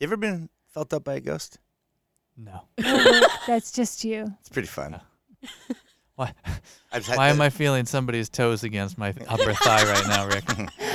You ever been felt up by a ghost? No. That's just you. It's pretty fun. Uh, why? I've had Why the- am I feeling somebody's toes against my upper thigh right now, Rick?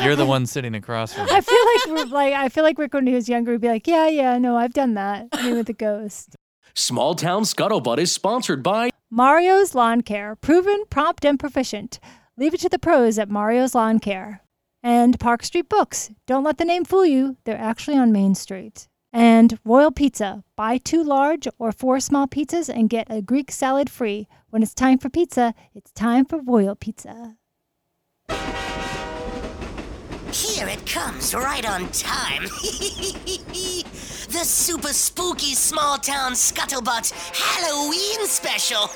You're the one sitting across from me. I feel like we're like I feel like Rick when he was younger would be like, yeah, yeah, no, I've done that. I mean, with the ghost. Small Town Scuttlebutt is sponsored by Mario's Lawn Care, proven, prompt, and proficient. Leave it to the pros at Mario's Lawn Care. And Park Street Books. Don't let the name fool you. They're actually on Main Street. And Royal Pizza. Buy two large or four small pizzas and get a Greek salad free. When it's time for pizza, it's time for Royal Pizza. Here it comes right on time. the super spooky small town scuttlebutt Halloween special.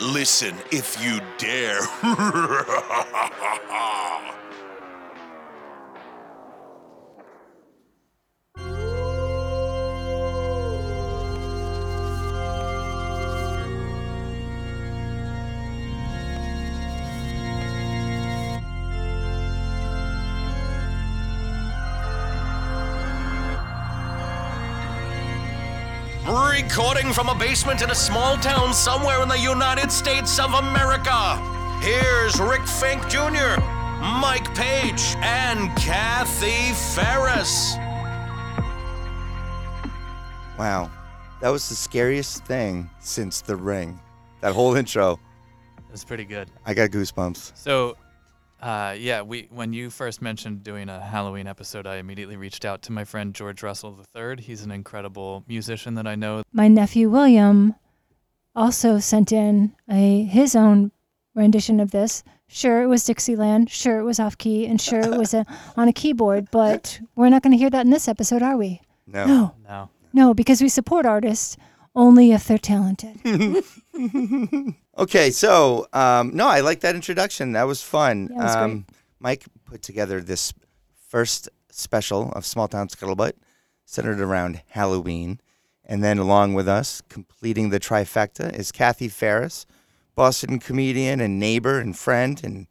Listen if you dare. Recording from a basement in a small town somewhere in the United States of America. Here's Rick Fink Jr., Mike Page, and Kathy Ferris. Wow, that was the scariest thing since The Ring. That whole intro, That's pretty good. I got goosebumps. So, uh, yeah, we when you first mentioned doing a Halloween episode, I immediately reached out to my friend George Russell III. He's an incredible musician that I know. My nephew William also sent in a his own rendition of this. Sure, it was Dixieland. Sure, it was off key, and sure, it was a, on a keyboard. But we're not going to hear that in this episode, are we? No. No, No. no, because we support artists only if they're talented. Okay, so um, no, I like that introduction. That was fun. Yeah, was um, Mike put together this first special of Small Town Scuttlebutt centered around Halloween. And then along with us, completing the trifecta, is Kathy Ferris, Boston comedian and neighbor and friend and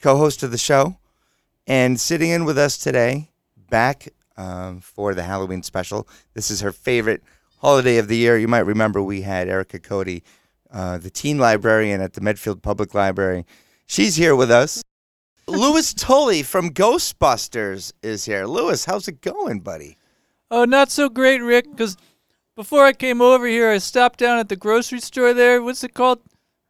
co host of the show. And sitting in with us today, back um, for the Halloween special. This is her favorite holiday of the year. You might remember we had Erica Cody, uh, the teen librarian at the Medfield Public Library. She's here with us. Louis Tully from Ghostbusters is here. Louis, how's it going, buddy? Oh, not so great, Rick, because before I came over here, I stopped down at the grocery store there. What's it called?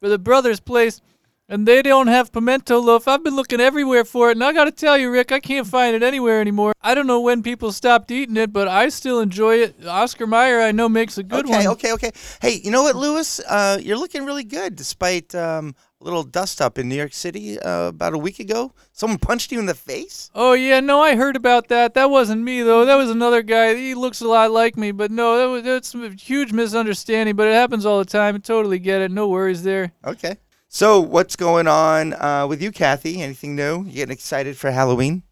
For the Brothers Place. And they don't have pimento loaf. I've been looking everywhere for it, and I gotta tell you, Rick, I can't find it anywhere anymore. I don't know when people stopped eating it, but I still enjoy it. Oscar Mayer, I know, makes a good okay, one. okay, okay. Okay. Hey, you know what, Louis? Uh, you're looking really good despite um, a little dust up in New York City uh, about a week ago. Someone punched you in the face? Oh yeah, no, I heard about that. That wasn't me though. That was another guy. He looks a lot like me, but no, that was that's a huge misunderstanding. But it happens all the time. I totally get it. No worries there. Okay. So, what's going on uh, with you, Kathy? Anything new? You getting excited for Halloween?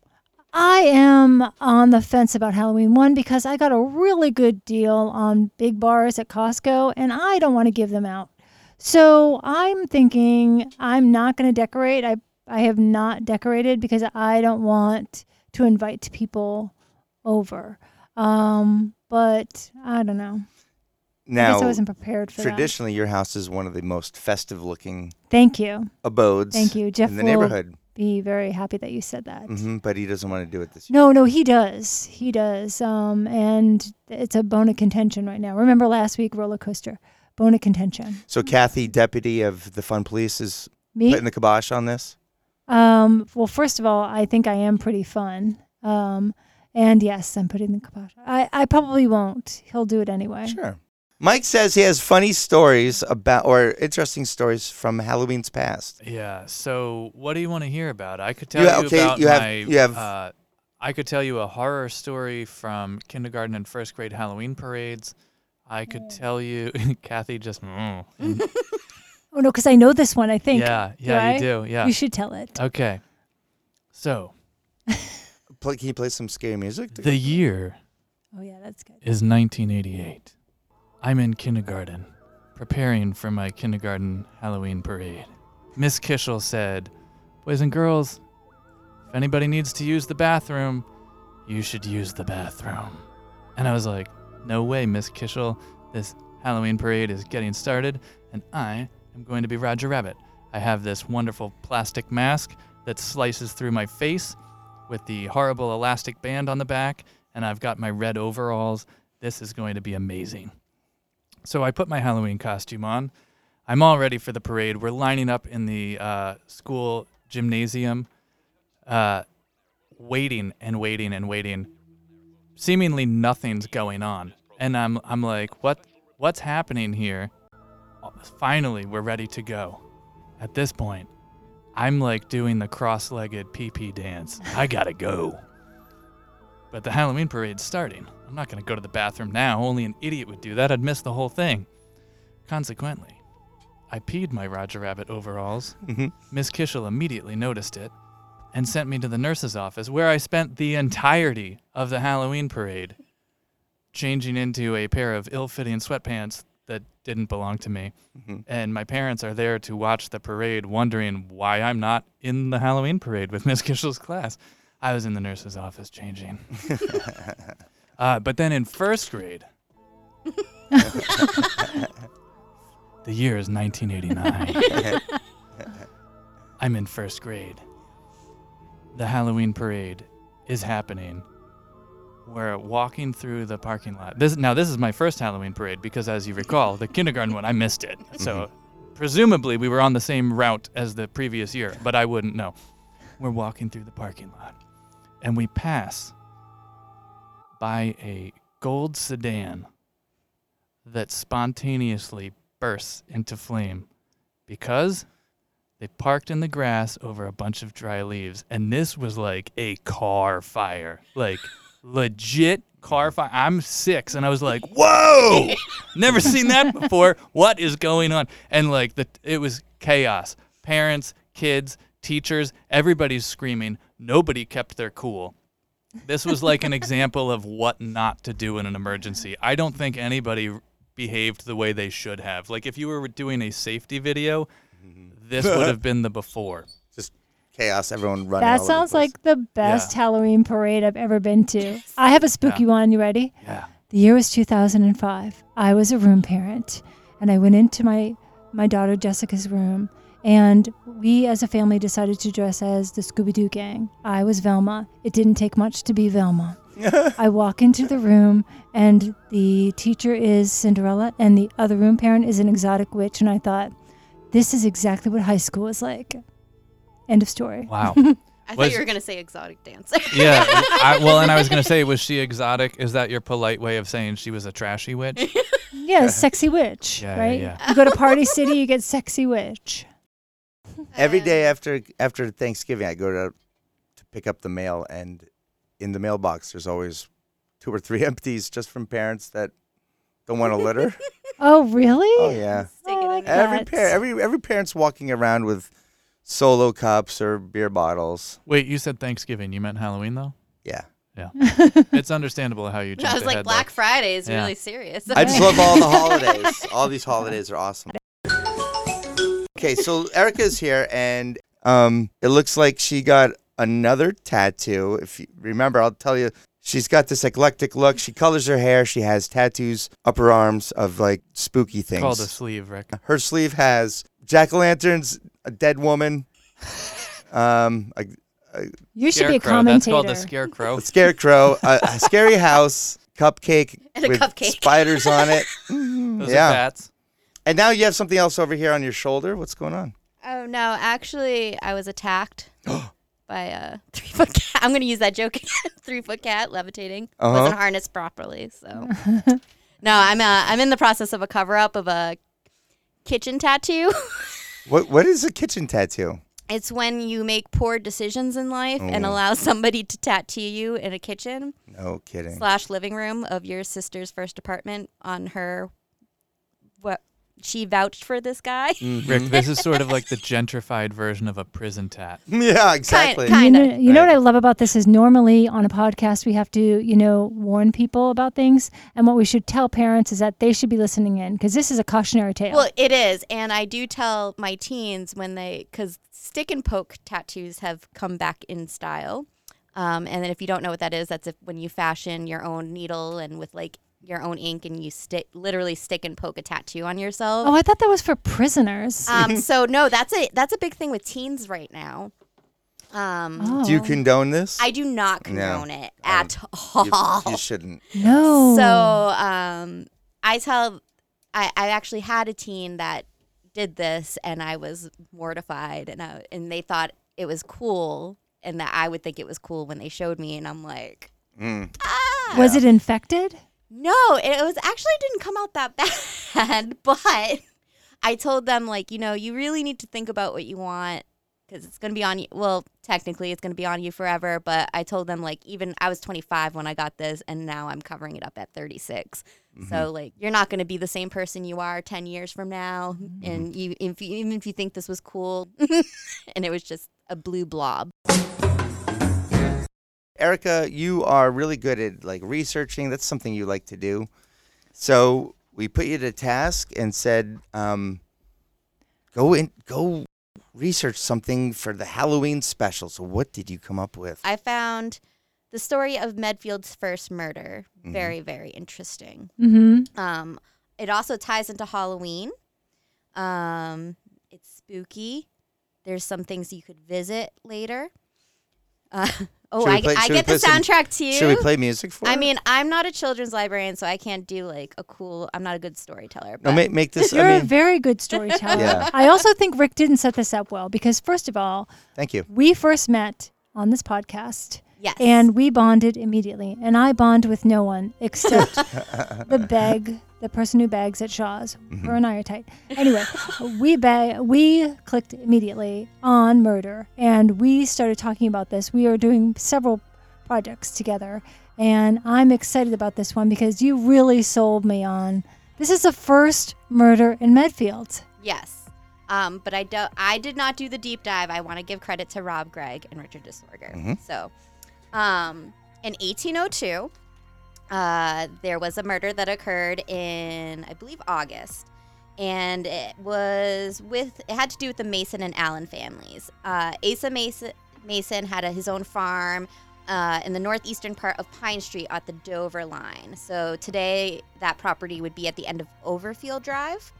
I am on the fence about Halloween one because I got a really good deal on big bars at Costco and I don't want to give them out. So I'm thinking I'm not going to decorate. I I have not decorated because I don't want to invite people over. Um, but I don't know. I Now, guess I wasn't prepared for that. traditionally, your house is one of the most festive-looking Thank you. abodes Thank you. Jeff in the will neighborhood. be very happy that you said that. hmm but he doesn't want to do it this year. No, no, he does. He does. Um, and it's a bone of contention right now. Remember last week, roller coaster, bone of contention. So, Kathy, deputy of the Fun Police, is Me? putting the kibosh on this. Um, well, first of all, I think I am pretty fun. Um, and yes, I'm putting the kibosh. I, I probably won't. He'll do it anyway. Sure. Mike says he has funny stories about or interesting stories from Halloween's past. Yeah. So what do you want to hear about? I could tell You you, okay, about you have- my. you have- Uh, I could tell you a horror story from kindergarten and first grade Halloween parades. I could tell you, Kathy just. Mm, Oh no, because I know this one. I think. yeah, yeah, I? you do. Yeah. You should tell it. Okay. So Play, can you play some scary music? the year Oh yeah, that's good. is 1988. I'm in kindergarten, preparing for my kindergarten Halloween parade. Miss Kishel said, Boys and girls, if anybody needs to use the bathroom, You should use the bathroom. And I was like, No way, Miss Kishel. This Halloween parade is getting started, and I am going to be Roger Rabbit. I have this wonderful plastic mask that slices through my face with the horrible elastic band on the back, and I've got my red overalls. This is going to be amazing. So I put my Halloween costume on. I'm all ready for the parade. We're lining up in the uh, school gymnasium, uh, waiting and waiting and waiting. Seemingly nothing's going on, and I'm I'm like, what what's happening here? Finally, we're ready to go. At this point, I'm like doing the cross-legged PP dance. I gotta go. But the Halloween parade's starting. I'm not gonna go to the bathroom now. Only an idiot would do that. I'd miss the whole thing. Consequently, I peed my Roger Rabbit overalls. Mm-hmm. Miss Kishel immediately noticed it and sent me to the nurse's office where I spent the entirety of the Halloween parade changing into a pair of ill fitting sweatpants that didn't belong to me. Mm-hmm. And my parents are there to watch the parade, wondering why I'm not in the Halloween parade with Miss Kishel's class. I was in the nurse's office changing. uh, but then in first grade, the year is 1989. I'm in first grade. The Halloween parade is happening. We're walking through the parking lot. This now this is my first Halloween parade because as you recall, the kindergarten one I missed it. So presumably we were on the same route as the previous year, but I wouldn't know. We're walking through the parking lot and we pass by a gold sedan that spontaneously bursts into flame because they parked in the grass over a bunch of dry leaves. And this was like a car fire. Like legit car fire. I'm six and I was like, whoa, never seen that before. What is going on? And like the it was chaos. Parents, kids, teachers, everybody's screaming. Nobody kept their cool. This was like an example of what not to do in an emergency. I don't think anybody behaved the way they should have. Like if you were doing a safety video, mm-hmm. this would have been the before. Just chaos. Everyone running. all That over the sounds place. like the best Yeah. Halloween parade I've ever been to. I have a spooky one. You ready? Yeah. The year was 2005. I was a room parent, and I went into my my daughter Jessica's room, and we as a family decided to dress as the Scooby Doo gang. I was Velma. It didn't take much to be Velma. I walk into the room, and the teacher is Cinderella, and the other room parent is an exotic witch, and I thought, this is exactly what high school is like. End of story. Wow. I Was- thought you were gonna say exotic dancer. yeah. I, well, and I was gonna say, was she exotic? Is that your polite way of saying she was a trashy witch? Yeah, sexy witch, Yeah, yeah, right? yeah. You go to Party City, you get sexy witch. Every day after after Thanksgiving, I go to to pick up the mail, and in the mailbox, there's always two or three empties just from parents that don't want to litter. Oh, really? oh yeah, Stick it oh, I like every that. par- every every parent's walking around with solo cups or beer bottles. Wait, you said Thanksgiving. You meant Halloween, though? Yeah, Yeah. it's understandable how you I jumped was like, Black there. Friday is Yeah. really serious. I just love all the holidays. All these holidays are awesome. Okay, so Erica's here, and um, it looks like she got another tattoo. If you remember, I'll tell you, she's got this eclectic look. She colors her hair. She has tattoos up her arms of like spooky things. Called a sleeve, Rick. her sleeve has jack o' lanterns, a dead woman, um, a, You should be a Scarecrow. That's commentator. called the scarecrow. a scarecrow, a, a scary house, cupcake And a with cupcake. spiders on it. Those yeah. are bats. And now you have something else over here on your shoulder. What's going on? Oh no, actually, I was attacked by a three foot cat. I'm gonna use that joke again. three foot cat levitating Uh-huh. wasn't harnessed properly. So no, I'm uh, I'm in the process of a cover up of a kitchen tattoo. What What is a kitchen tattoo? it's when you make poor decisions in life and Oh. allow somebody to tattoo you in a kitchen No kidding. slash living room of your sister's first apartment on her. What she vouched for this guy. Rick, this is sort of like the gentrified version of a prison tat. yeah, exactly. kind- you know, Kinda. you know what I love about this is normally on a podcast we have to, you know, warn people about things, and what we should tell parents is that they should be listening in because this is a cautionary tale. Well, it is, and I do tell my teens when they, because stick and poke tattoos have come back in style. Um, and then if you don't know what that is, that's if when you fashion your own needle and with like your own ink and you stick literally stick and poke a tattoo on yourself. Oh, I thought that was for prisoners. Um, so no, that's a that's a big thing with teens right now. Um, oh. Do you condone this? I do not No, condone it I at all. you, you shouldn't. no. So um, I tell, I, I actually had a teen that did this, and I was mortified, and I, and they thought it was cool, and that I would think it was cool when they showed me, and I'm like, Mm. ah. was it infected? No, it was actually didn't come out that bad, but I told them like, you know, you really need to think about what you want because it's going to be on you. Well, technically it's going to be on you forever, but I told them like even I was 25 when I got this and now I'm covering it up at 36. So mm-hmm. like you're not going to be the same person you are 10 years from now mm-hmm. and you if you, even if you think this was cool and it was just a blue blob. Erica, you are really good at like researching. That's something you like to do. So we put you to task and said, um, go in, go research something for the Halloween special. So what did you come up with? I found the story of Medfield's first murder very very interesting. Mm-hmm. Um, it also ties into Halloween. Um, it's spooky. There's some things you could visit later. Uh, oh, I, play- I get the play some- soundtrack too. Should we play music for I it? mean, I'm not a children's librarian, so I can't do like a cool. I'm not a good storyteller. no, make, make this. You're I a mean, very good storyteller. Yeah. I also think Rick didn't set this up well because, first of all, thank you. we first met on this podcast yes, and we bonded immediately. And I bond with no one except the beg, the person who bags at Shaw's. Her and I are tight. Anyway, we beg, we clicked immediately on murder, and we started talking about this. We are doing several projects together, and I'm excited about this one because you really sold me on. This is the first murder in Medfield. yes. Um, but I don't. I did not do the deep dive. I want to give credit to Rob Gregg and Richard DeSorgher. Mhm. So, um, in 1802, uh, there was a murder that occurred in, I believe, August, and it was with. It had to do with the Mason and Allen families. Uh, Asa Mason Mason had a, his own farm. Uh, in the northeastern part of Pine Street at the Dover line. So today, that property would be at the end of Overfield Drive.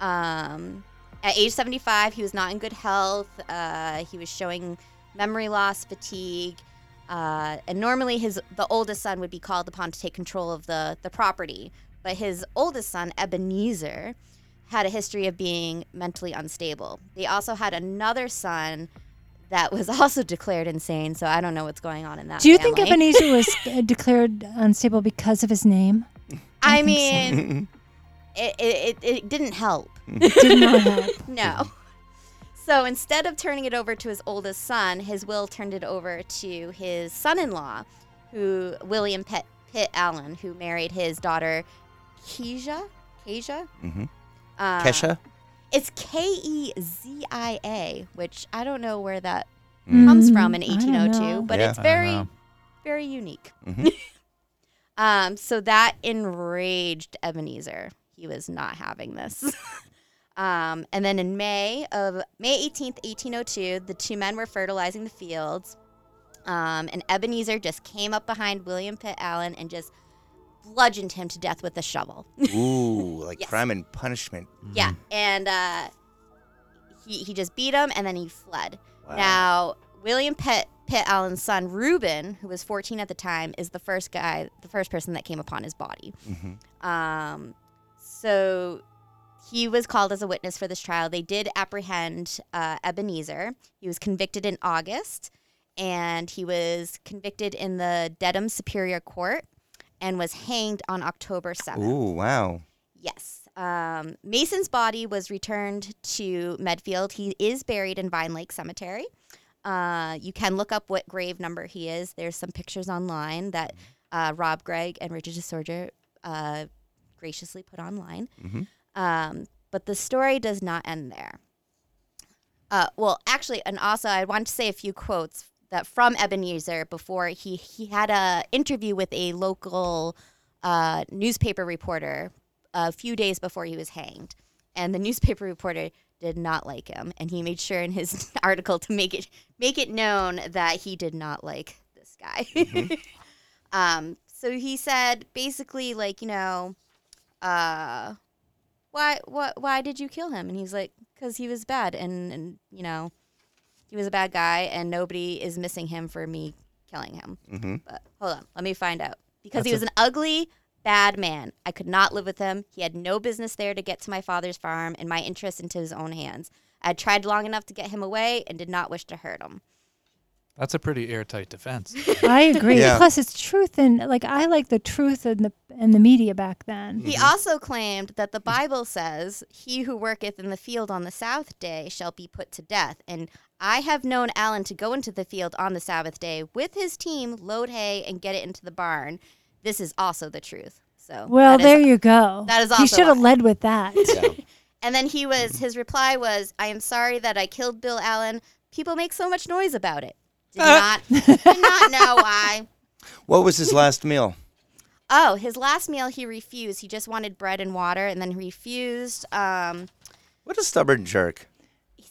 Um, at age 75, he was not in good health. Uh, he was showing memory loss, fatigue, uh, and normally his the oldest son would be called upon to take control of the the property. But his oldest son, Ebenezer, had a history of being mentally unstable. They also had another son that was also declared insane. So I don't know what's going on in that. Do you think. Ebenezer was uh, declared unstable because of his name? I so. mean, it, it, it, it didn't help. Did not help. No. So instead of turning it over to his oldest son, his will turned it over to his son-in-law, who William Pitt, Pitt Allen, who married his daughter Keisha. Keisha. Mhm. Uh, Kesha? It's K E Z I A, which I don't know where that comes from in Mm, I don't 1802, but Yeah. it's very, very unique. Mhm. Um, so that enraged Ebenezer. He was not having this. um, and then in May of May 18th, 1802, the two men were fertilizing the fields. Um, and Ebenezer just came up behind William Pitt Allen and just bludgeoned him to death with a shovel. Ooh, like Yes. crime and punishment. Yeah, and uh, he he just beat him and then he fled. Wow. Now William Pitt Pitt Allen's son Reuben, who was 14 at the time, is the first guy, the first person that came upon his body. Mhm. Um, so he was called as a witness for this trial. They did apprehend uh, Ebenezer. He was convicted in August, and he was convicted in the Dedham Superior Court and was hanged on October 7th. Ooh, wow. Yes. Um, Mason's body was returned to Medfield. He is buried in Vine Lake Cemetery. Uh, you can look up what grave number he is. There's some pictures online that uh, Rob Gregg and Richard DeSorgher uh, graciously put online. Mhm. Um, but the story does not end there. Uh, well, actually, and also I want to say a few quotes that from Ebenezer before he he had a interview with a local uh, newspaper reporter a few days before he was hanged, and the newspaper reporter did not like him, and he made sure in his article to make it make it known that he did not like this guy. um, so he said basically like you know, uh, why what why did you kill him? And he's like, because he was bad and and you know, he was a bad guy and nobody is missing him for me killing him. Mm-hmm. But hold on, let me find out. Because he That's was an ugly, bad man. I could not live with him. He had no business there to get to my father's farm and my interest into his own hands. I had tried long enough to get him away and did not wish to hurt him. That's a pretty airtight defense. I agree. Yeah. Plus, it's truth, and like I like the truth in the in the media back then. He mm-hmm. also claimed that the Bible says, He who worketh in the field on the Sabbath day shall be put to death. And I have known Allen to go into the field on the Sabbath day with his team, load hay, and get it into the barn. This is also the truth. So Well, that is- there you go. that is also. He should have led with that. And then he was his reply was, "I am sorry that I killed Bill Allen. People make so much noise about it. Did not did not know why." What was his last meal? Oh, his last meal he refused. He just wanted bread and water, and then he refused. Um, What a stubborn jerk.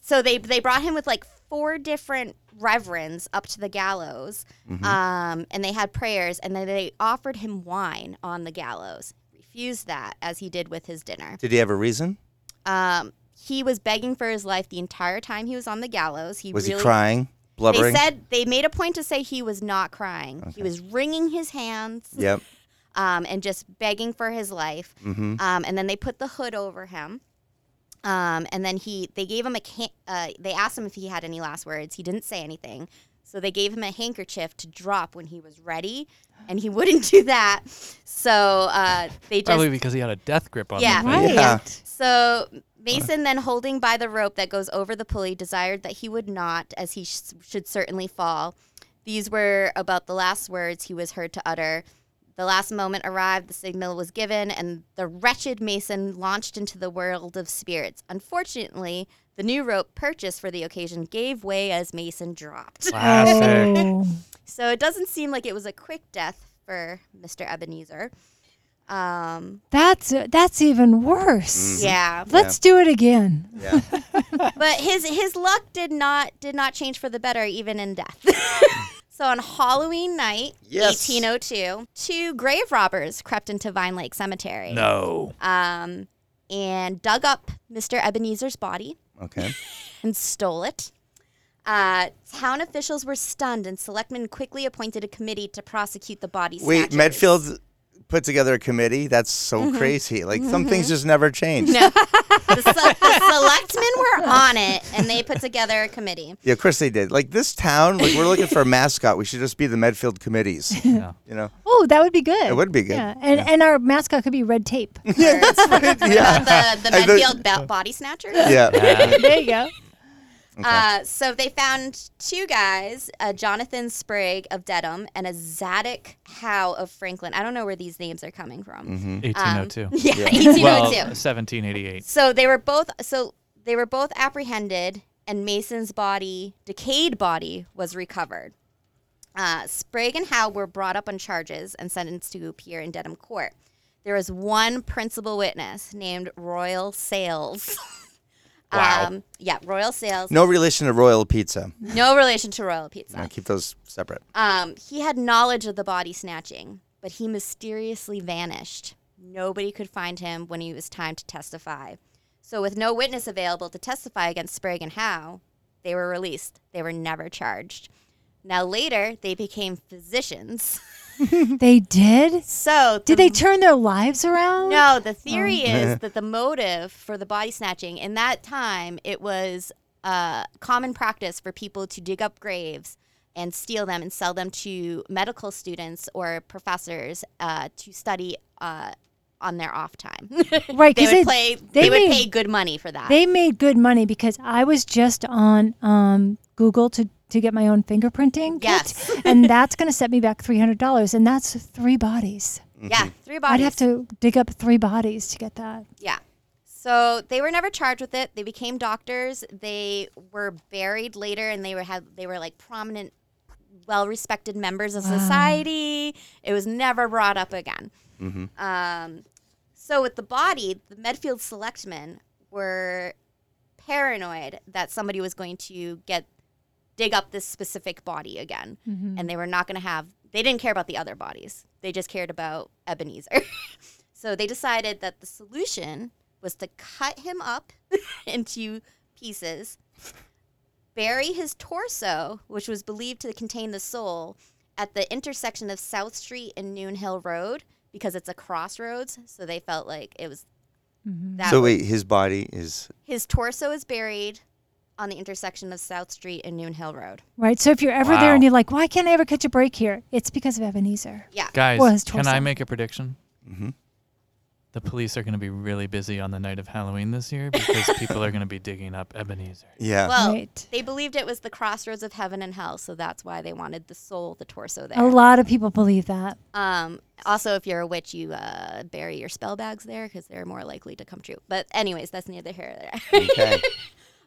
so they they brought him with like four different reverends up to the gallows, um, and they had prayers, and then they offered him wine on the gallows. Refused that, as he did with his dinner. Did he have a reason? Um, he was begging for his life the entire time he was on the gallows. He Was really, he crying? They said they made a point to say he was not crying. He was wringing his hands yep. um, and just begging for his life. Mm-hmm. Um, and then they put the hood over him. Um, and then he, they gave him a, can- uh, they asked him if he had any last words. He didn't say anything. So they gave him a handkerchief to drop when he was ready, and he wouldn't do that. So uh, they just Probably because he had a death grip on Yeah. him. Right. Yeah. So Mason, then holding by the rope that goes over the pulley, desired that he would not, as he sh- should certainly fall. These were about the last words he was heard to utter. The last moment arrived, the signal was given, and the wretched Mason launched into the world of spirits. Unfortunately, the new rope purchased for the occasion gave way as Mason dropped. Classic. Oh. So it doesn't seem like it was a quick death for Mr. Ebenezer. Um, That's that's even worse. yeah. Let's do it again. Yeah. but his his luck did not did not change for the better even in death. so on Halloween night, Yes. 1802, two grave robbers crept into Vine Lake Cemetery. No. Um, and dug up Mr. Ebenezer's body Okay. and stole it. Uh, town officials were stunned, and selectmen quickly appointed a committee to prosecute the body. Wait, snatchers. Medfield put together a committee? That's so mm-hmm. crazy. Like some mm-hmm. things just never change. No, the, se- the selectmen were on it, and they put together a committee. Yeah, of course they did. Like this town, like we're looking for a mascot. We should just be the Medfield committees. Yeah. You know? Oh, that would be good. It would be good. Yeah, and and our mascot could be red tape. Yeah, that's right. Yeah. the, the I thought- Medfield ba- body snatchers. Yeah. there you go. Uh, so they found two guys, uh, Jonathan Sprague of Dedham and a Zadok Howe of Franklin. I don't know where these names are coming from. Mm-hmm. 1802. Um, yeah, Yeah. 1802. well, 1788. so they were both so they were both apprehended, and Mason's body, decayed body, was recovered. Uh, Sprague and Howe were brought up on charges and sentenced to appear in Dedham Court. There was one principal witness named Royal Sales. Wow. Um, yeah, Royal Sales. No relation to Royal Pizza. No relation to Royal Pizza. No, keep those separate. Um, he had knowledge of the body snatching, but he mysteriously vanished. Nobody could find him when it was time to testify. So, with no witness available to testify against Sprague and Howe, they were released. They were never charged. Now, later, they became physicians. They did. So, Did they turn their lives around? No, the theory is that the motive for the body snatching in that time it was uh, common practice for people to dig up graves and steal them and sell them to medical students or professors uh, to study uh, on their off time. Right, they 'cause would they- play. they They, would made- pay good money for that. They made good money because I was just on um, Google to, to get my own fingerprinting kit, Yes. and that's going to set me back three hundred dollars, and that's three bodies. yeah, three bodies. I'd have to dig up three bodies to get that. Yeah. So they were never charged with it. They became doctors. They were buried later, and they were had they were like prominent, well-respected members of society. It was never brought up again. Um, so with the body, the Medfield selectmen were paranoid that somebody was going to get dig up this specific body again, mm-hmm. and they were not going to have. They didn't care about the other bodies. They just cared about Ebenezer. so they decided that the solution was to cut him up into pieces, bury his torso, which was believed to contain the soul, at the intersection of South Street and Noon Hill Road because it's a crossroads. So they felt like it was mm-hmm. that. so wait, his body is his torso is buried on the intersection of South Street and Noon Hill Road. Right. So if you're ever there Wow. and you're like, why can't I ever catch a break here? It's because of Ebenezer. Yeah. Guys, Well, his can I make a prediction? hmm The police are going to be really busy on the night of Halloween this year because people are going to be digging up Ebenezer. yeah. Well, Right. they believed it was the crossroads of heaven and hell, so that's why they wanted the soul, the torso there. A lot of people believe that. Um, also, if you're a witch, you uh, bury your spell bags there because they're more likely to come true. But anyways, that's neither here nor there. okay.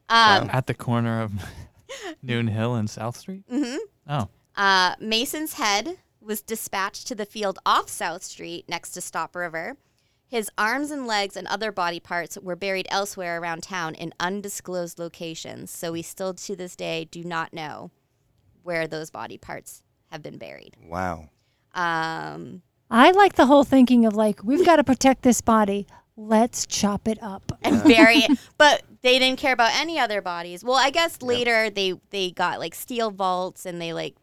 um, At the corner of Noon Hill and South Street? mhm. Oh. Uh, Mason's head was dispatched to the field off South Street next to Stop River. His arms and legs and other body parts were buried elsewhere around town in undisclosed locations. So we still to this day do not know where those body parts have been buried. Wow. Um, I like the whole thinking of like, we've got to protect this body. Let's chop it up. and bury it. But they didn't care about any other bodies. Well, I guess later they they got like steel vaults and they like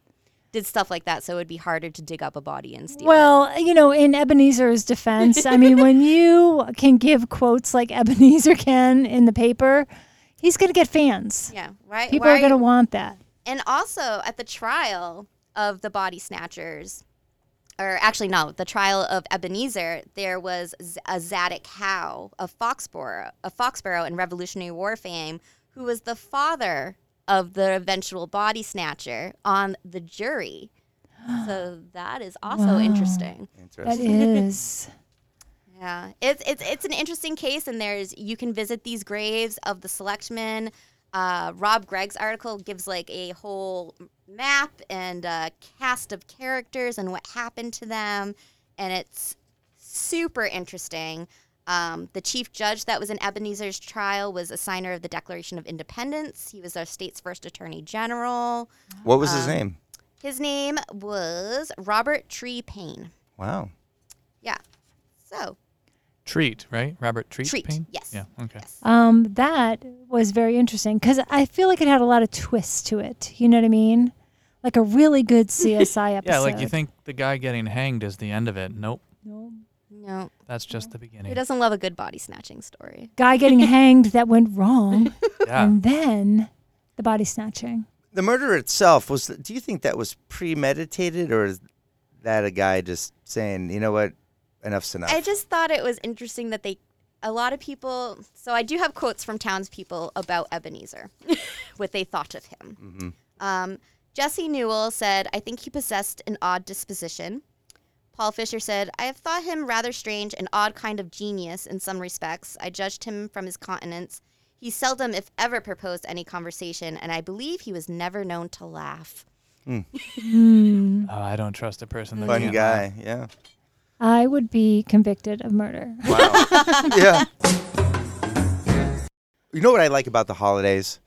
did stuff like that, so it would be harder to dig up a body and steal. it. Well, you know, in Ebenezer's defense, I mean, when you can give quotes like Ebenezer can in the paper, he's going to get fans. yeah, right. People Why are going to you- want that. And also at the trial of the body snatchers, or actually no, the trial of Ebenezer, there was a Zadok Howe of Foxborough, of Foxborough in Revolutionary War fame, who was the father of the eventual body snatcher on the jury. So that is also Wow. interesting. Interesting. is. Yeah, it's it's it's an interesting case, and there's you can visit these graves of the selectmen. Uh, Rob Gregg's article gives like a whole map and uh, cast of characters and what happened to them, and it's super interesting. Um, the chief judge that was in Ebenezer's trial was a signer of the Declaration of Independence. He was our state's first attorney general. What was his Um, name? His name was Robert Tree Paine. Wow. Yeah. So Treat, right? Robert Treat? Treat, Paine? yes. Yeah, okay. yes. Um, that was very interesting because I feel like it had a lot of twists to it. You know what I mean? Like a really good CSI episode. Yeah, like you think the guy getting hanged is the end of it. Nope. No. No, That's just the Who beginning. doesn't love a good body snatching story? Guy getting hanged that went wrong, Yeah. and then the body snatching. The murder itself was. Do you think that was premeditated, or is that a guy just saying, you know what, enough's enough? I just thought it was interesting that they, a lot of people. So I do have quotes from townspeople about Ebenezer, what they thought of him. hmm Um, Jesse Newell said, "I think he possessed an odd disposition." Paul Fisher said, "I have thought him rather strange, an odd kind of genius in some respects. I judged him from his countenance." He seldom, if ever, proposed any conversation, and I believe he was never known to laugh. Hmm. Oh, I don't trust a person that Fun can't guy. Yeah. I would be convicted of murder. Wow. yeah. You know what I like about the holidays?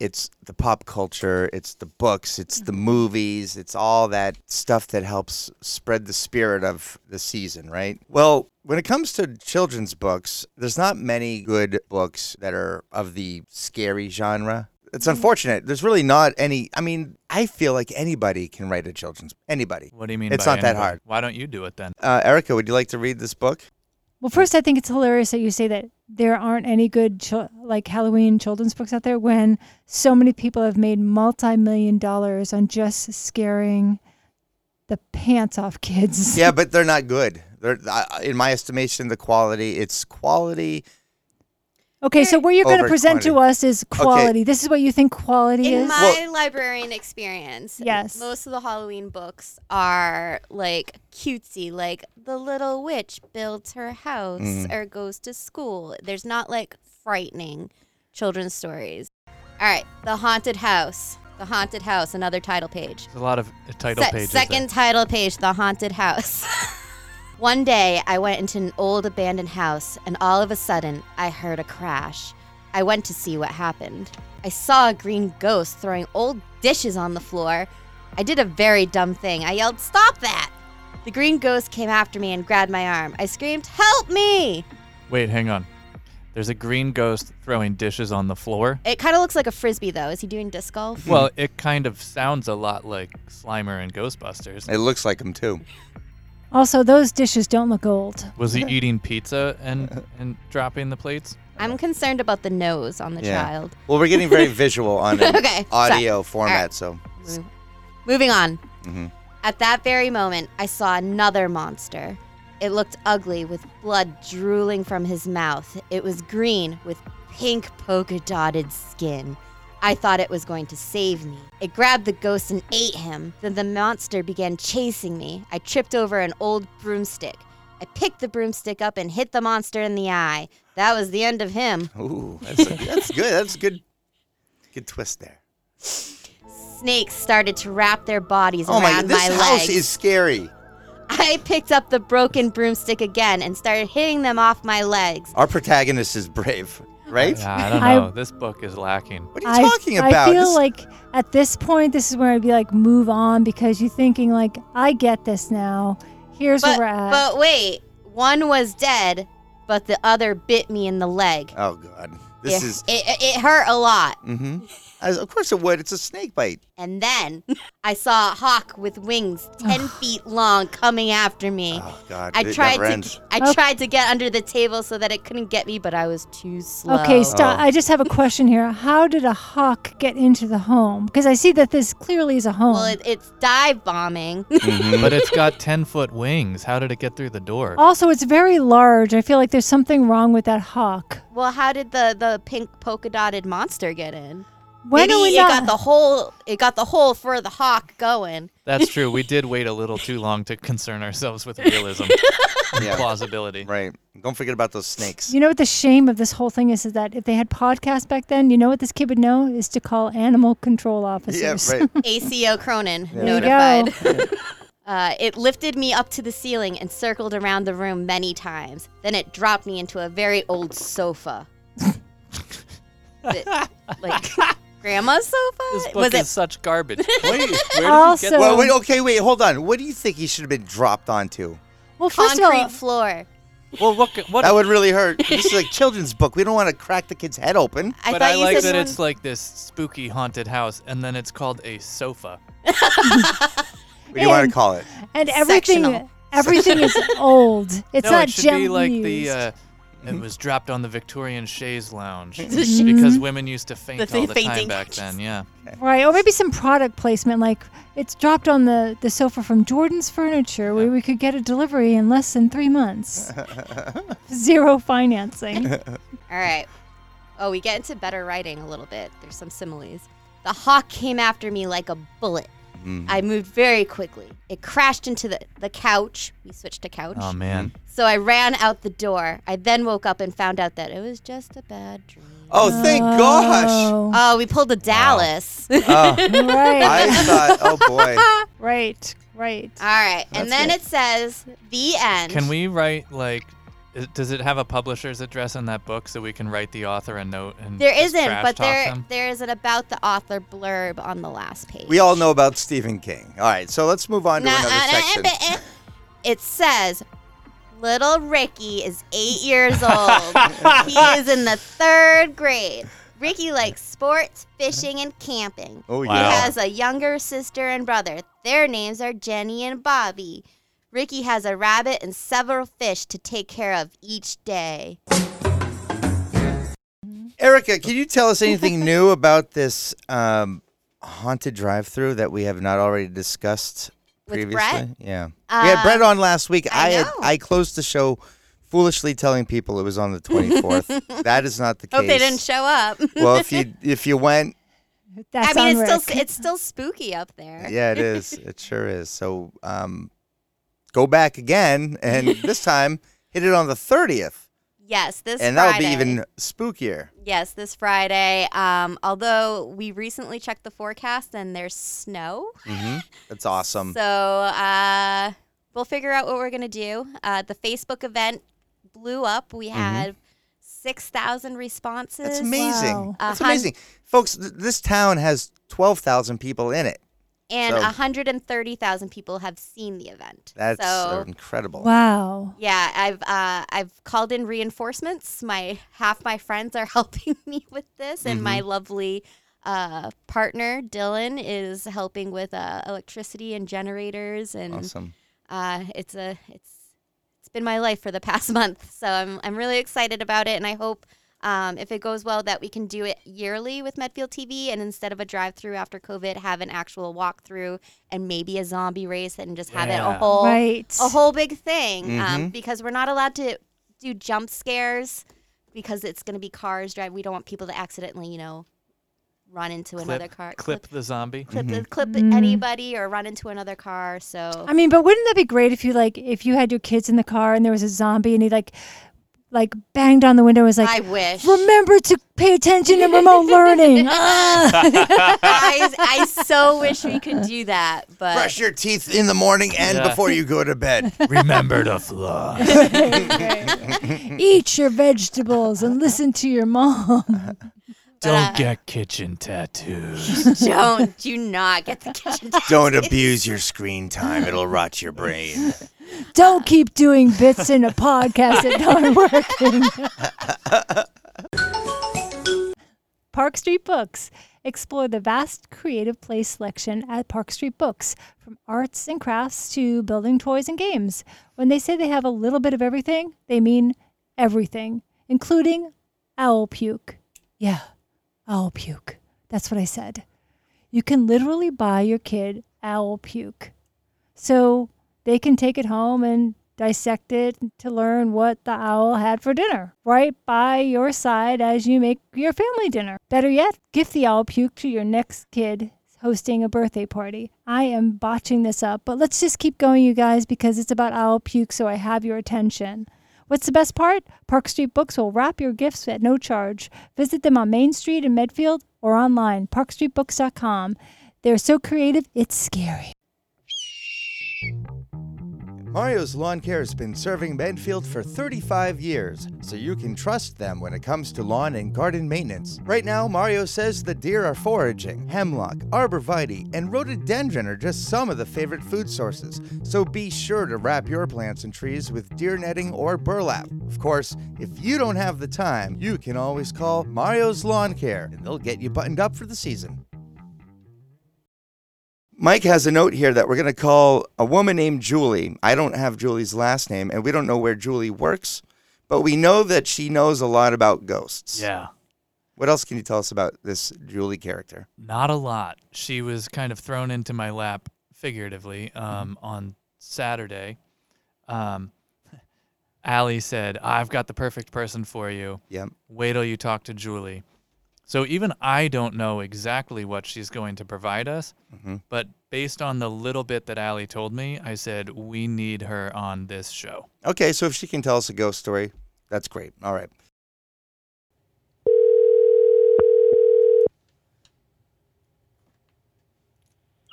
It's the pop culture, it's the books, it's the mm-hmm. movies, it's all that stuff that helps spread the spirit of the season, right? Well, when it comes to children's books, there's not many good books that are of the scary genre. It's unfortunate. There's really not any. I mean, I feel like anybody can write a children's. Anybody. What do you mean? It's by not that hard. Why don't you do it then? Uh, Erica, would you like to read this book? Well, first, I think it's hilarious that you say that there aren't any good chil- like Halloween children's books out there when so many people have made multi-million dollars on just scaring the pants off kids. yeah, but they're not good. They're, uh, in my estimation, the quality. It's quality. Okay, so what you're going to Over present to 20. us is quality. This is what you think quality In is. my librarian experience, Yes. most of the Halloween books are like cutesy, like the little witch builds her house Mhm. or goes to school. There's not like frightening children's stories. All right, The Haunted House. The Haunted House, another title page. There's a lot of uh, title Se- pages. there. Second title page, The Haunted House. One day, I went into an old abandoned house, and all of a sudden, I heard a crash. I went to see what happened. I saw a green ghost throwing old dishes on the floor. I did a very dumb thing. I yelled, Stop that! The green ghost came after me and grabbed my arm. I screamed, Help me! Wait, hang on. There's a green ghost throwing dishes on the floor. It kind of looks like a frisbee, though. Is he doing disc golf? Well, it kind of sounds a lot like Slimer and Ghostbusters. It looks like him too. Also, those dishes don't look old. Was he eating pizza and and dropping the plates? I'm concerned about the nose on the Yeah. child. Well, we're getting very visual on an Okay, audio so- format, alright. so Moving on. Mhm. At that very moment, I saw another monster. It looked ugly with blood drooling from his mouth. It was green with pink polka dotted skin. I thought it was going to save me. It grabbed the ghost and ate him. Then the monster began chasing me. I tripped over an old broomstick. I picked the broomstick up and hit the monster in the eye. That was the end of him. ooh, that's, that's good. That's good. Good twist there. Snakes started to wrap their bodies Oh my! around This my house legs. is scary. I picked up the broken broomstick again and started hitting them off my legs. Our protagonist is brave, right? Yeah, I don't I- know. this book is lacking. What are you I, talking about? I feel This- like at this point, this is where I'd be like, move on because you're thinking like, I get this now. Here's But, where we're at. but wait, one was dead, but the other bit me in the leg. oh god, this it, is. it, it- it hurt a lot. Mm-hmm. Of course it would. It's a snake bite. And then I saw a hawk with wings 10 feet long coming after me. Oh god, I it tried never to ends. I Okay. tried to get under the table so that it couldn't get me, but I was too slow. okay, stop. Oh. I just have a question here. How did a hawk get into the home? Because I see that this clearly is a home. Well, it, it's dive bombing. Mhm. But it's got 10 foot wings. How did it get through the door? also, it's very large. I feel like there's something wrong with that hawk. well, how did the the pink polka dotted monster get in? When Maybe are we it not? got the hole. It got the hole for the hawk going. That's true. We did wait a little too long to concern ourselves with realism and Yeah. plausibility. right. Don't forget about those snakes. You know what the shame of this whole thing is? Is that if they had podcasts back then, you know what this kid would know is to call animal control officers. Yeah, right. ACO Cronin There you notified. Uh, it lifted me up to the ceiling and circled around the room many times. Then it dropped me into a very old sofa. That- like grandma's sofa? This book Was is it such garbage. Wait, where did you Also- get Well, wait. Okay, wait. Hold on. What do you think he should have been dropped onto? Well, first concrete of all, floor? Well, what? what That would really hurt. This is like children's book. We don't want to crack the kid's head open. I but thought I you like said that one- it's like this spooky haunted house, and then it's called a sofa. What do you want And- to call it? and everything, Sectional. everything is old. It's no, not it should gently be like used. the. Uh, it was dropped on the Victorian chaise lounge Mhm. because women used to faint The all the time back then. Yeah. Right, or maybe some product placement, like it's dropped on the, the sofa from Jordan's Furniture, where we could get a delivery in less than three months. Zero financing. All right. Oh, we get into better writing a little bit. There's some similes. The hawk came after me like a bullet. Mm. I moved very quickly. It crashed into the, the couch. We switched to couch. Oh man. So I ran out the door. I then woke up and found out that it was just a bad dream. Oh, thank gosh. Oh, Oh, we pulled a Dallas. Oh, right, I thought, oh boy. right, right. All right. That's and then good. it says the end. Can we write like? I- Does it have a publisher's address in that book so we can write the author a note and There just isn't, trash but there them? there is an about the author blurb on the last page. We all know about Stephen King. All right, so let's move on to Nah, another uh, section. uh, uh, It says, Little Ricky is eight years old. he is in the third grade. Ricky likes sports, fishing, and camping. Oh, Wow. He has a younger sister and brother. Their names are Jenny and Bobby. Ricky has a rabbit and several fish to take care of each day. Erica, can you tell us anything new about this um, haunted drive-through that we have not already discussed With previously? Brett? Yeah, we had Brett on last week. I had know. I closed the show foolishly telling people it was on the 24th. that is not the case. Hope they didn't show up. well, if you if you went, That's I mean, on it's Rick. still it's still spooky up there. yeah, it is. It sure is. So um, go back again, and this time hit it on the 30th, Yes, this and that'll be Friday. even spookier. Yes, this Friday. Um, although we recently checked the forecast and there's snow. hmm That's awesome. So uh, we'll figure out what we're going to do. Uh, the Facebook event blew up. We had 6,000 responses. That's amazing. Wow. That's hun- amazing, folks. Th- this town has twelve thousand people in it. And So- 130,000 people have seen the event. That's so, incredible. Wow. yeah, I've uh, I've called in reinforcements. My half my friends are helping me with this, and my Mm-hmm. lovely uh, partner Dylan is helping with uh, electricity and generators, and Awesome. uh, it's a it's it's been my life for the past month. So I'm I'm really excited about it, and I hope um, if it goes well that we can do it yearly with Medfield TV, and instead of a drive-through after COVID, have an actual walkthrough and maybe a zombie race, and just have it a whole Right. a whole big thing um, Mhm. because we're not allowed to do jump scares because it's going to be cars drive. We don't want people to accidentally, you know, run into another car, Clip the zombie. clip, the- clip Mm. anybody, or run into another car. So I mean, but wouldn't that be great if you like if you had your kids in the car and there was a zombie and he like like banged on the window and was like I wish. remember to pay attention in remote learning. Ah. I, I so wish we could do that, but Brush your teeth in the morning and Yeah. before you go to bed. Remember to fly. Eat your vegetables and listen to your mom. Don't uh, get kitchen tattoos. don't do not get the kitchen. tattoos. Don't abuse your screen time; it'll rot your brain. Don't keep doing bits in a podcast that aren't working. Park Street Books. Explore the vast creative play selection at Park Street Books, from arts and crafts to building toys and games. When they say they have a little bit of everything, they mean everything, including owl puke. Yeah, owl puke. That's what I said. You can literally buy your kid owl puke. So they can take it home and dissect it to learn what the owl had for dinner, right by your side as you make your family dinner. Better yet, gift the owl puke to your next kid hosting a birthday party. I am botching this up, but let's just keep going, you guys, because it's about owl puke, so I have your attention. What's the best part? Park Street Books will wrap your gifts at no charge. Visit them on Main Street in Medfield or online, parkstreetbooks.com. They're so creative, it's scary. Mario's Lawn Care has been serving Medfield for 35 years, so you can trust them when it comes to lawn and garden maintenance. Right now, Mario says the deer are foraging. Hemlock, arborvitae, and rhododendron are just some of the favorite food sources, so be sure to wrap your plants and trees with deer netting or burlap. Of course, if you don't have the time, you can always call Mario's Lawn Care, and they'll get you buttoned up for the season. Mike has a note here that we're going to call a woman named Julie. I don't have Julie's last name, and we don't know where Julie works, but we know that she knows a lot about ghosts. Yeah. What else can you tell us about this Julie character? Not a lot. She was kind of thrown into my lap, figuratively, um, on Saturday. Um, Allie said, I've got the perfect person for you. Yep. Wait till you talk to Julie. So even I don't know exactly what she's going to provide us, Mhm. but based on the little bit that Allie told me, I said, we need her on this show. Okay, so if she can tell us a ghost story, that's great. All right.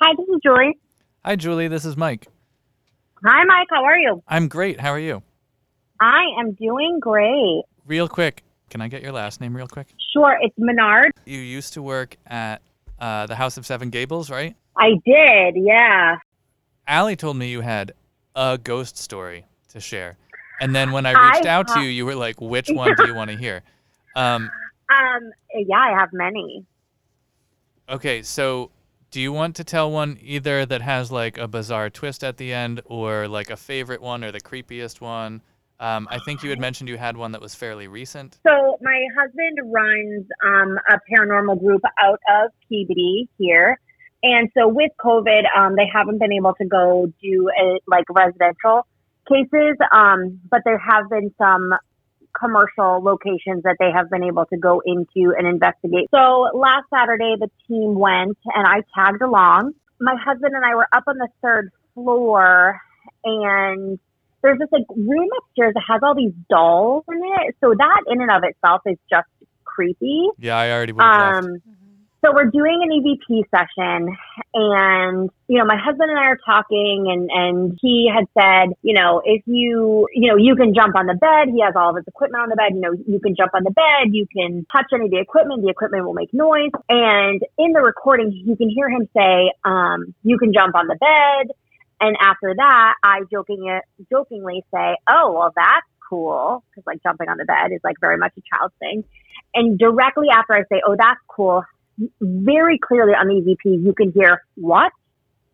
Hi, this is Julie. Hi, Julie. This is Mike. Hi, Mike. How are you? I'm great. How are you? I am doing great. Real quick, can I get your last name real quick? Sure, it's Menard. You used to work at uh, the House of Seven Gables, right? I did, yeah. Allie told me you had a ghost story to share. And then when I I reached out to you, you were like, which one do you want to hear? Um, Um, yeah, I have many. okay, so do you want to tell one either that has like a bizarre twist at the end or like a favorite one or the creepiest one? Um, I think you had mentioned you had one that was fairly recent. So my husband runs um, a paranormal group out of Peabody here. And so with COVID, um, they haven't been able to go do a, like residential cases, um, but there have been some commercial locations that they have been able to go into and investigate. So last Saturday, the team went and I tagged along. My husband and I were up on the third floor and there's this like room upstairs that has all these dolls in it. So that in and of itself is just creepy. Yeah, I already would have. Um, so we're doing an EVP session and, you know, my husband and I are talking and, and he had said, you know, if you, you know, you can jump on the bed. He has all of his equipment on the bed. You know, you can jump on the bed. You can touch any of the equipment. The equipment will make noise. And in the recording, you can hear him say, um, you can jump on the bed. And after that, I joking, jokingly say, oh, well, that's cool. Cause like jumping on the bed is like very much a child thing. And directly after I say, oh, that's cool, very clearly on the EVP, you can hear what?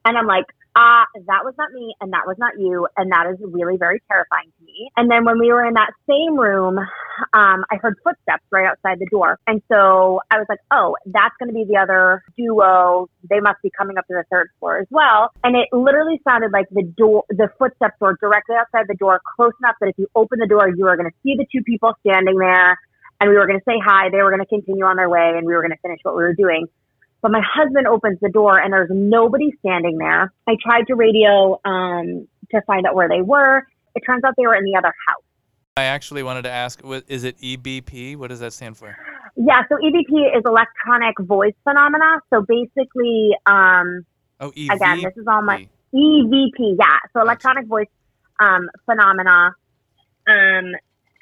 And I'm like, ah, that was not me and that was not you. And that is really very terrifying to me. And then when we were in that same room, um, I heard footsteps right outside the door. And so I was like, oh, that's going to be the other duo. They must be coming up to the third floor as well. And it literally sounded like the door, the footsteps were directly outside the door, close enough that if you open the door, you are going to see the two people standing there and we were going to say hi. They were going to continue on their way and we were going to finish what we were doing. But my husband opens the door and there's nobody standing there. I tried to radio um, to find out where they were. It turns out they were in the other house. I actually wanted to ask, is it EBP? What does that stand for? Yeah, so EVP is electronic voice phenomena. So basically, um, Oh, EVP. again, this is all my EVP. Yeah, so electronic voice um, phenomena, um,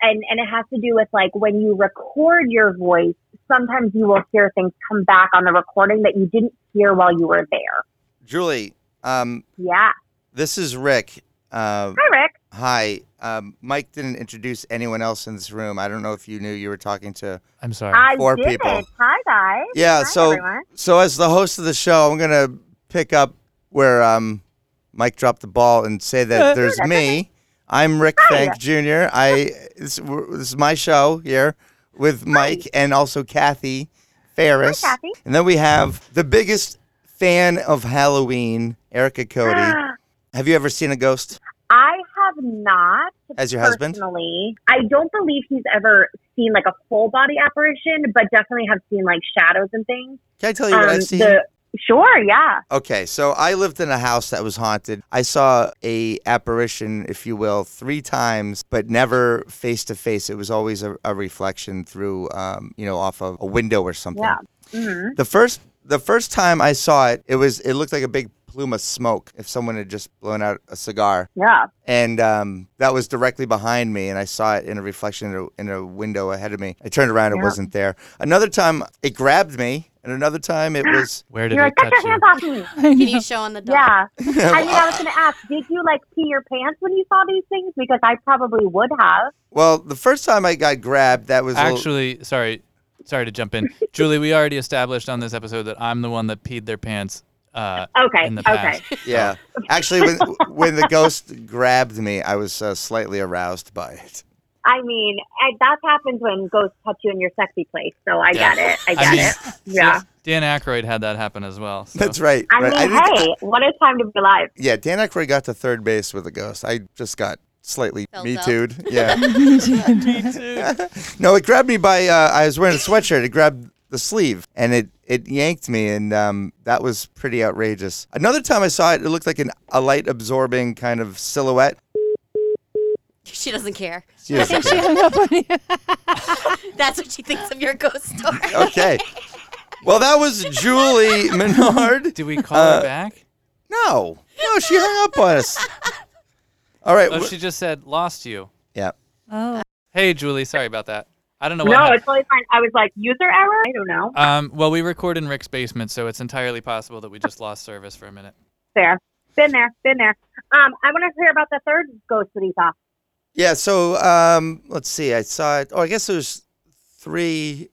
and and it has to do with like when you record your voice. Sometimes you will hear things come back on the recording that you didn't hear while you were there. Julie, um, Yeah. this is Rick. Uh, Hi, Rick. hi. Um, Mike didn't introduce anyone else in this room. I don't know if you knew you were talking to. I'm sorry. I Four did. people. Hi, guys. Yeah. Hi, so everyone. so as the host of the show, I'm gonna pick up where um, Mike dropped the ball and say that there's me. I'm Rick Hi. Fink Jr. I this, this is my show here with Mike and also Kathy Ferris. Hi, Kathy. And then we have the biggest fan of Halloween, Erica Cody. Have you ever seen a ghost? I have not. As your husband? Personally, I don't believe he's ever seen like a full body apparition, but definitely have seen like shadows and things. Can I tell you what Um, I've seen? the- sure, yeah. Okay, so I lived in a house that was haunted. I saw a apparition, if you will, three times, but never face to face. It was always a, a reflection through, um, you know, off of a window or something. Yeah. hmm The first, the first time I saw it, it was, it looked like a big plume of smoke. If someone had just blown out a cigar, Yeah. and um, that was directly behind me, and I saw it in a reflection in a, in a window ahead of me. I turned around, it wasn't there. Another time, it grabbed me, and another time, it was. Where did You're it like, get touch your you? hands off me. Can you show on the dog? Yeah. I mean, I was going to ask, did you like pee your pants when you saw these things? Because I probably would have. Well, the first time I got grabbed, that was a little- Actually, sorry, sorry to jump in, Julie. We already established on this episode that I'm the one that peed their pants. Uh, Okay. in the okay. Yeah. Actually, when when the ghost grabbed me, I was uh, slightly aroused by it. I mean, I, that happens when ghosts touch you in your sexy place. So I get it. I get I mean, it. Yeah. Dan Aykroyd had that happen as well. So. That's right. I right. mean, didn't- hey, what a time to be alive. Yeah, Dan Aykroyd got to third base with a ghost. I just got slightly Felt me tooed. Yeah. Me too. no, it grabbed me by. Uh, I was wearing a sweatshirt. It grabbed the sleeve and it it yanked me, and um, that was pretty outrageous. Another time I saw it, it looked like an, a light absorbing kind of silhouette. She doesn't care. She was- she hung up on you. That's what she thinks of your ghost story. okay. Well, that was Julie Menard. Did we call Uh, her back? No, no, she hung up on us. All right. Oh, wh- she just said lost you. yeah. Oh, Hey, Julie. Sorry about that. I don't know what. No, hap- it's totally fine. I was like, user error? I don't know. um. Well, we record in Rick's basement, so it's entirely possible that we just lost service for a minute. Fair. Been there. Been there. Um, I want to hear about the third ghost that he saw. Yeah. So um, let's see. I saw it. Oh, I guess it was three.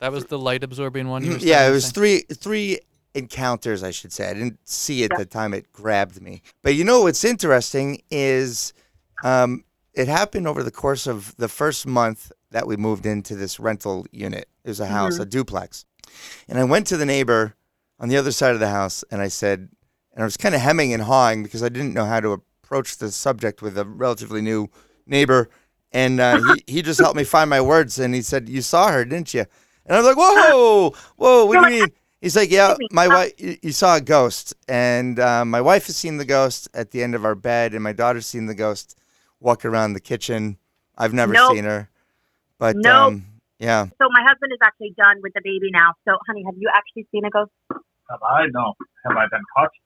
That was the light absorbing one. You were Mm, Yeah, it was say? three three encounters, I should say. I didn't see it at the time it grabbed me. But you know what's interesting is um, it happened over the course of the first month that we moved into this rental unit. It was a house, a duplex. And I went to the neighbor on the other side of the house and I said, and I was kind of hemming and hawing because I didn't know how to approach the subject with a relatively new neighbor. And uh, he, he just helped me find my words and he said, You saw her, didn't you? And I'm like, Whoa, whoa, what do you mean? He's like, Yeah, my wife, you you saw a ghost. And uh, my wife has seen the ghost at the end of our bed, and my daughter's seen the ghost walk around the kitchen. I've never Nope. seen her. But Nope. um, Yeah. So my husband is actually done with the baby now. So, honey, have you actually seen a ghost? Have I? No. Have I been touched?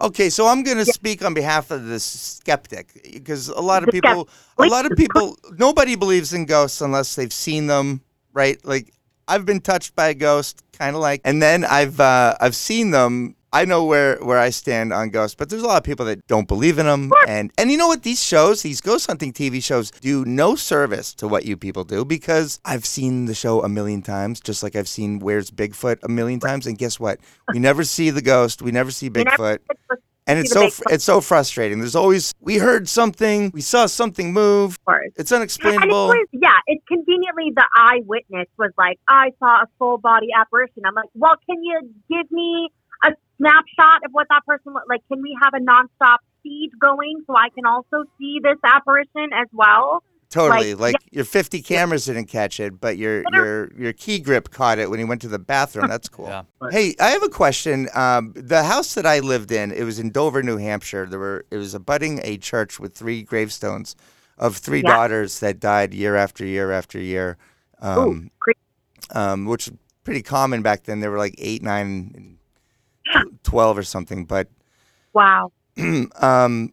Okay, so I'm going to speak on behalf of the skeptic because a lot of The people, a lot of people, nobody believes in ghosts unless they've seen them, right? Like I've been touched by a ghost, kind of like, and then I've uh, I've seen them. I know where where I stand on ghosts, but there's a lot of people that don't believe in them, and and you know what? These shows, these ghost hunting TV shows, do no service to what you people do because I've seen the show a million times, just like I've seen Where's Bigfoot a million times, and guess what? We never see the ghost, we never see Bigfoot. And it's so it's so frustrating. There's always we heard something, we saw something move. course. It's unexplainable. it's always, yeah, it's conveniently the eyewitness was like, I saw a full body apparition. I'm like, well, can you give me snapshot of what that person looked like? Can we have a nonstop feed going so I can also see this apparition as well? Totally. like, Like your 50 cameras didn't catch it, but your your your key grip caught it when he went to the bathroom. That's cool. Yeah. Hey, I have a question. Um, the house that I lived in, it was in Dover, New Hampshire. There were it was abutting a church with three gravestones of three Yeah. daughters that died year after year after year. Um, creepy. um, which was pretty common back then. There were like eight, nine, and tw- twelve or something. But Wow. um,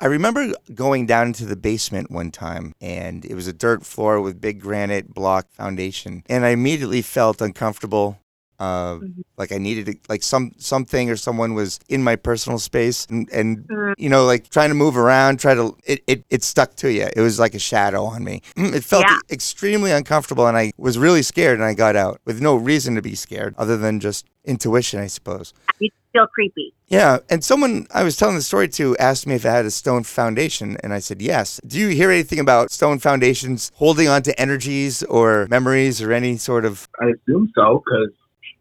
I remember going down into the basement one time, and it was a dirt floor with big granite block foundation, and I immediately felt uncomfortable. Uh, Mhm. like I needed to, like some something or someone was in my personal space, and, and Mm. you know, like trying to move around, try to it, it it stuck to you. It was like a shadow on me. It felt Yeah. extremely uncomfortable, and I was really scared, and I got out with no reason to be scared other than just intuition, I suppose. You feel creepy. Yeah, and someone I was telling the story to asked me if I had a stone foundation, and I said yes. Do you hear anything about stone foundations holding on to energies or memories or any sort of? I assume so, because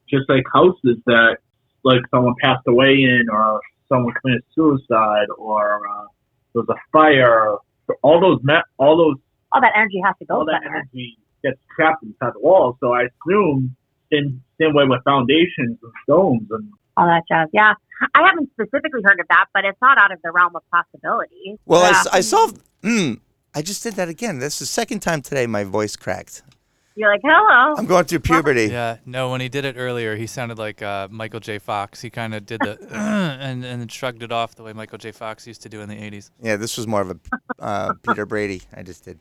just like houses that, like someone passed away in, or someone committed suicide, or uh, there was a fire, all those me- all those All that energy has to go all that somewhere. energy gets trapped inside the wall. So I assume in same way with foundations and stones and All that jazz. Yeah. I haven't specifically heard of that, but it's not out of the realm of possibility. Well, I yeah. s I I, saw. Mm, I just did that again. This is the second time today my voice cracked. You're like, hello. I'm going through puberty. Yeah, no, when he did it earlier, he sounded like uh, Michael J. Fox. He kind of did the and and then shrugged it off the way Michael J. Fox used to do in the 80s. Yeah, this was more of a uh, Peter Brady. I just did.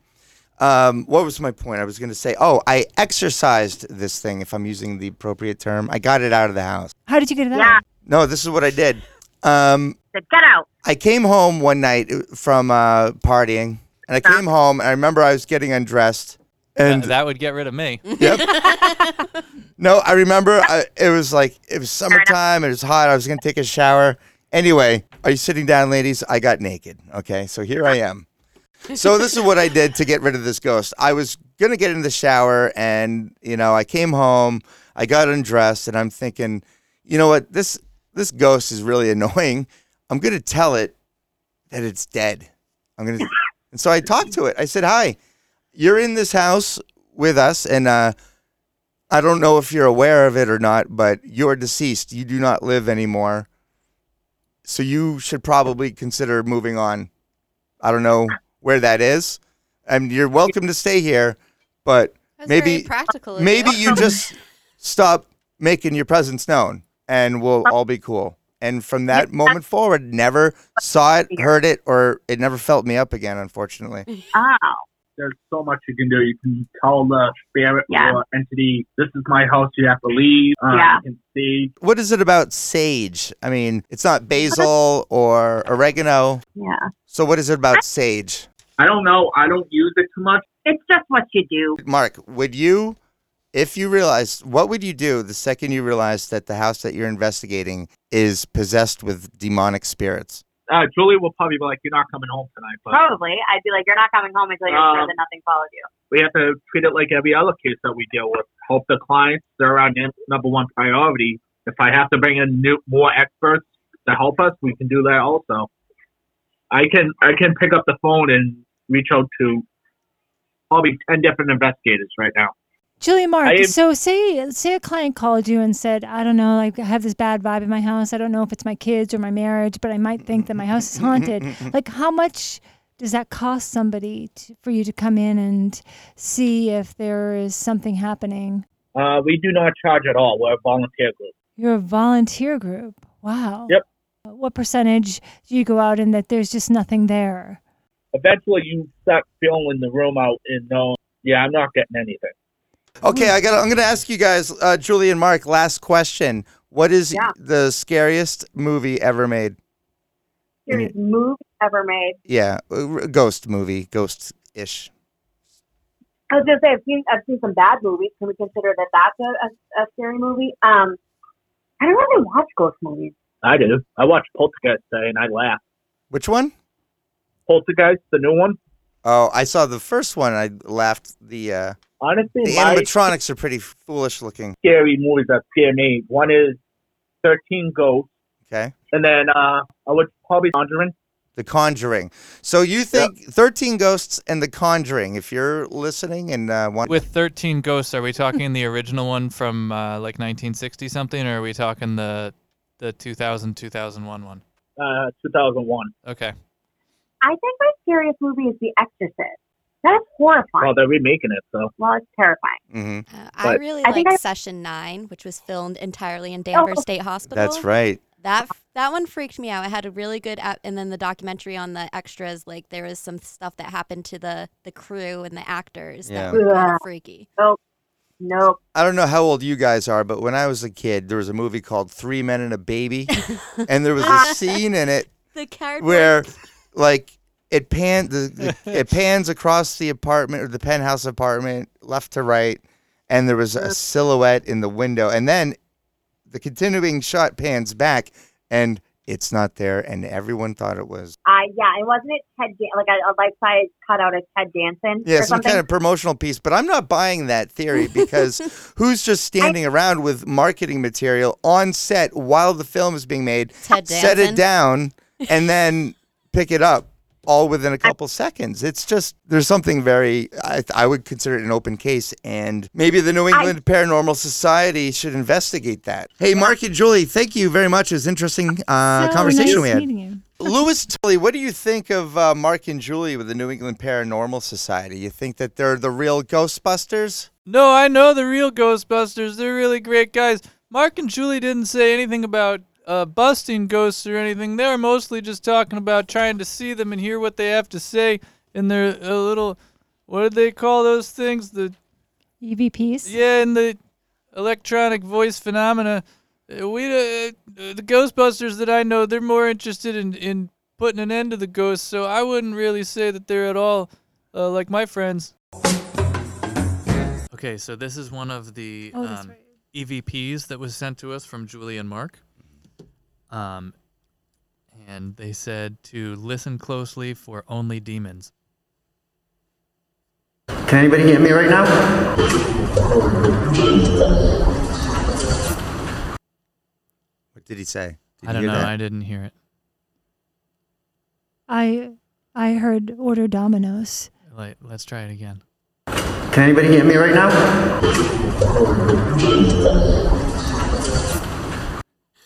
Um, what was my point? I was going to say, oh, I exercised this thing, if I'm using the appropriate term. I got it out of the house. How did you get it out? Yeah. out? No, this is what I did. Um, Said, Get out. I came home one night uh, from uh, partying, and I came home, and I remember I was getting undressed. And That, that would get rid of me. Yep. no, I remember I, it was like it was summertime. It was hot. I was gonna take a shower. Anyway, are you sitting down, ladies? I got naked. Okay, so here I am. So this is what I did to get rid of this ghost. I was gonna get in the shower, and you know, I came home. I got undressed, and I'm thinking, you know what? This this ghost is really annoying. I'm gonna tell it that it's dead. I'm gonna, and so I talked to it. I said, "Hi, you're in this house with us, and uh, I don't know if you're aware of it or not, but you're deceased. You do not live anymore. So you should probably consider moving on. I don't know where that is. And you're welcome to stay here, but That's maybe practical. maybe you. you just stop making your presence known and we'll all be cool. And from that moment forward, never saw it, heard it, or it never felt me up again, unfortunately. Oh. There's so much you can do. You can tell the spirit Yeah. or entity, "This is my house. You have to leave." Uh, Yeah. You can see. What is it about sage? I mean, it's not basil or oregano. Yeah. So what is it about sage? I don't know. I don't use it too much. It's just what you do. Mark, would you, if you realized, what would you do the second you realized that the house that you're investigating is possessed with demonic spirits? Uh, Julie will probably be like, "You're not coming home tonight," but Probably. I'd be like, you're not coming home until you're sure Um, that nothing followed you. we have to treat it like every other case that we deal with. Hope the clients they're our number one priority. If I have to bring in new, more experts to help us, we can do that also. I can I can pick up the phone and reach out to probably ten different investigators right now. Julie Mark, so say say a client called you and said, I don't know, like I have this bad vibe in my house. I don't know if it's my kids or my marriage, but I might think that my house is haunted. like how much does that cost somebody to, for you to come in and see if there is something happening? Uh, we do not charge at all. We're a volunteer group. You're a volunteer group. Wow. Yep. What percentage do you go out and that there's just nothing there? Eventually, you start feeling the room out and knowing, yeah, I'm not getting anything. Okay, I got. I'm going to ask you guys, uh, Julie and Mark. Last question: What is Yeah. the scariest movie ever made? Serious movie ever made. Yeah, a ghost movie, ghost ish. I was gonna say I've seen I've seen some bad movies. Can we consider that that's a, a, a scary movie? Um, I don't really watch ghost movies. I do. I watched Poltergeist today and I laughed. Which one? Poltergeist, the new one. Oh, I saw the first one. I laughed. The uh, Honestly, the my animatronics are pretty foolish looking. scary movies that scare me. One is Thirteen Ghosts, Okay, and then uh, I would probably Conjuring. The Conjuring. So you think Thirteen Ghosts and The Conjuring? If you're listening and uh, want, With 13 ghosts, are we talking the original one from uh, like 1960 something, or are we talking the the 2000 2001 one? Uh, 2001. Okay. I think my scariest movie is The Exorcist. That's horrifying. Well, they're remaking it, so Well, it's terrifying. Mm-hmm. Uh, I really I think like I- Session Nine, which was filmed entirely in Danvers Oh. State Hospital. that's right. That that one freaked me out. It had a really good, ap- and then the documentary on the extras, like there was some stuff that happened to the the crew and the actors Yeah. that were kind Ugh. of freaky. Nope. I don't know how old you guys are, but when I was a kid, there was a movie called Three Men and a Baby, and there was a scene in it The cardboard. where, like, it pan the, the it pans across the apartment or the penthouse apartment, left to right, and there was a silhouette in the window, and then the continuing shot pans back, and it's not there, and everyone thought it was. I yeah, it wasn't it Ted Dan- like a, a life size cutout of Ted Danson Yeah, or some something. kind of promotional piece, but I'm not buying that theory because who's just standing around with marketing material on set while the film is being made, Ted set it down, and then pick it up all within a couple seconds? It's just there's something very I, I would consider it an open case, and maybe the New England Paranormal Society should investigate that. Hey, Mark and Julie, thank you very much. It was interesting uh, So conversation nice we had. meeting you. Louis Tully, what do you think of uh, Mark and Julie with the New England Paranormal Society? You think that they're the real Ghostbusters? No, I know the real Ghostbusters. They're really great guys. Mark and Julie didn't say anything about uh, busting ghosts or anything. They're mostly just talking about trying to see them and hear what they have to say in their uh, little, what do they call those things? The EVPs. yeah, in the electronic voice phenomena. Uh, We uh, uh, the Ghostbusters that I know, they're more interested in in putting an end to the ghosts. So I wouldn't really say that they're at all uh, like my friends. Okay, so this is one of the Oh, that's um, right. EVPs that was sent to us from Julie and Mark. Um, and they said to listen closely for only demons. Can anybody hear me right now? What did he say? Did I don't know. that? I didn't hear it. I I heard order Domino's. Like, let's try it again. Can anybody hear me right now?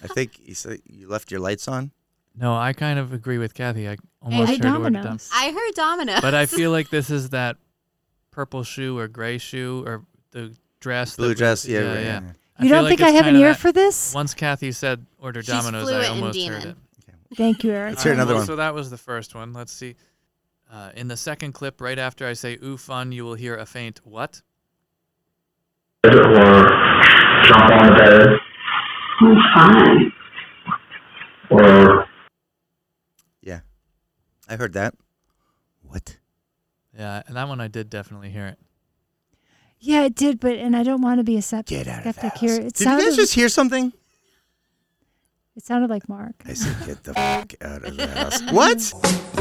I think he said you left your lights on. No, I kind of agree with Kathy. I almost Hey, heard order dom- Domino's. I heard Domino. but I feel like this is that purple shoe or gray shoe or the dress. that Blue was- dress, yeah, yeah, yeah. yeah. You feel don't like think I have an ear that- for this? Once Kathy said order She's Domino's, I almost heard demon. it. Thank you, Eric. Let's hear another well, one. So that was the first one. Let's see. Uh, in the second clip, right after I say "ooh fun," you will hear a faint "what?" or jump on the bed. Oh, fine. Or Yeah, I heard that. What? Yeah, and that one I did definitely hear it. Yeah, it did, but and I don't want to be a sep- Get out of the house. here. It Did you sounded guys just hear something? it sounded like Mark. I said, get the fuck out of the house. What?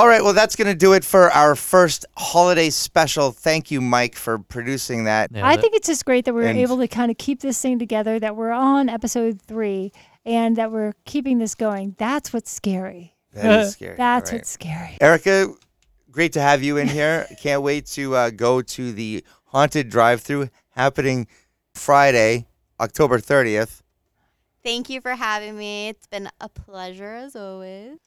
All right, well, that's going to do it for our first holiday special. Thank you, Mike, for producing that. Yeah, I that- think it's just great that we're And- able to kind of keep this thing together, that we're on episode three, and that we're keeping this going. That's what's scary. That is scary. That's All right. what's scary. Erica, great to have you in here. Can't wait to uh, go to the haunted drive-through happening Friday, October 30th. Thank you for having me. It's been a pleasure as always.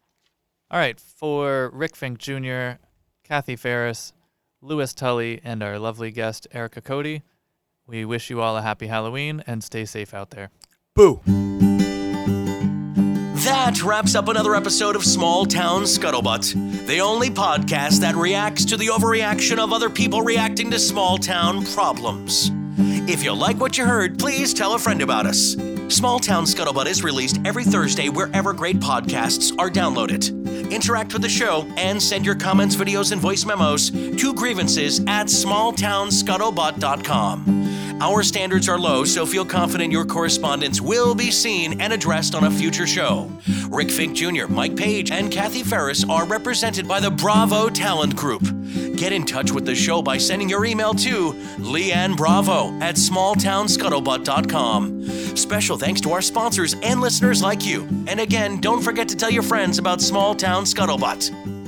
All right, for Rick Fink Jr., Kathy Ferris, Louis Tully, and our lovely guest Erica Cody, we wish you all a happy Halloween and stay safe out there. Boo. That wraps up another episode of Small Town Scuttlebutt, the only podcast that reacts to the overreaction of other people reacting to small town problems. If you like what you heard, please tell a friend about us. Small Town Scuttlebutt is released every Thursday wherever great podcasts are downloaded. Interact with the show and send your comments, videos, and voice memos to grievances at smalltownscuttlebutt.com. Our standards are low, so feel confident your correspondence will be seen and addressed on a future show. Rick Fink Jr., Mike Paine, and Kathy Ferris are represented by the Bravo Talent Group. Get in touch with the show by sending your email to Leanne Bravo at smalltownscuttlebutt.com. Special thanks to our sponsors and listeners like you. And again, don't forget to tell your friends about Small Town Scuttlebutt.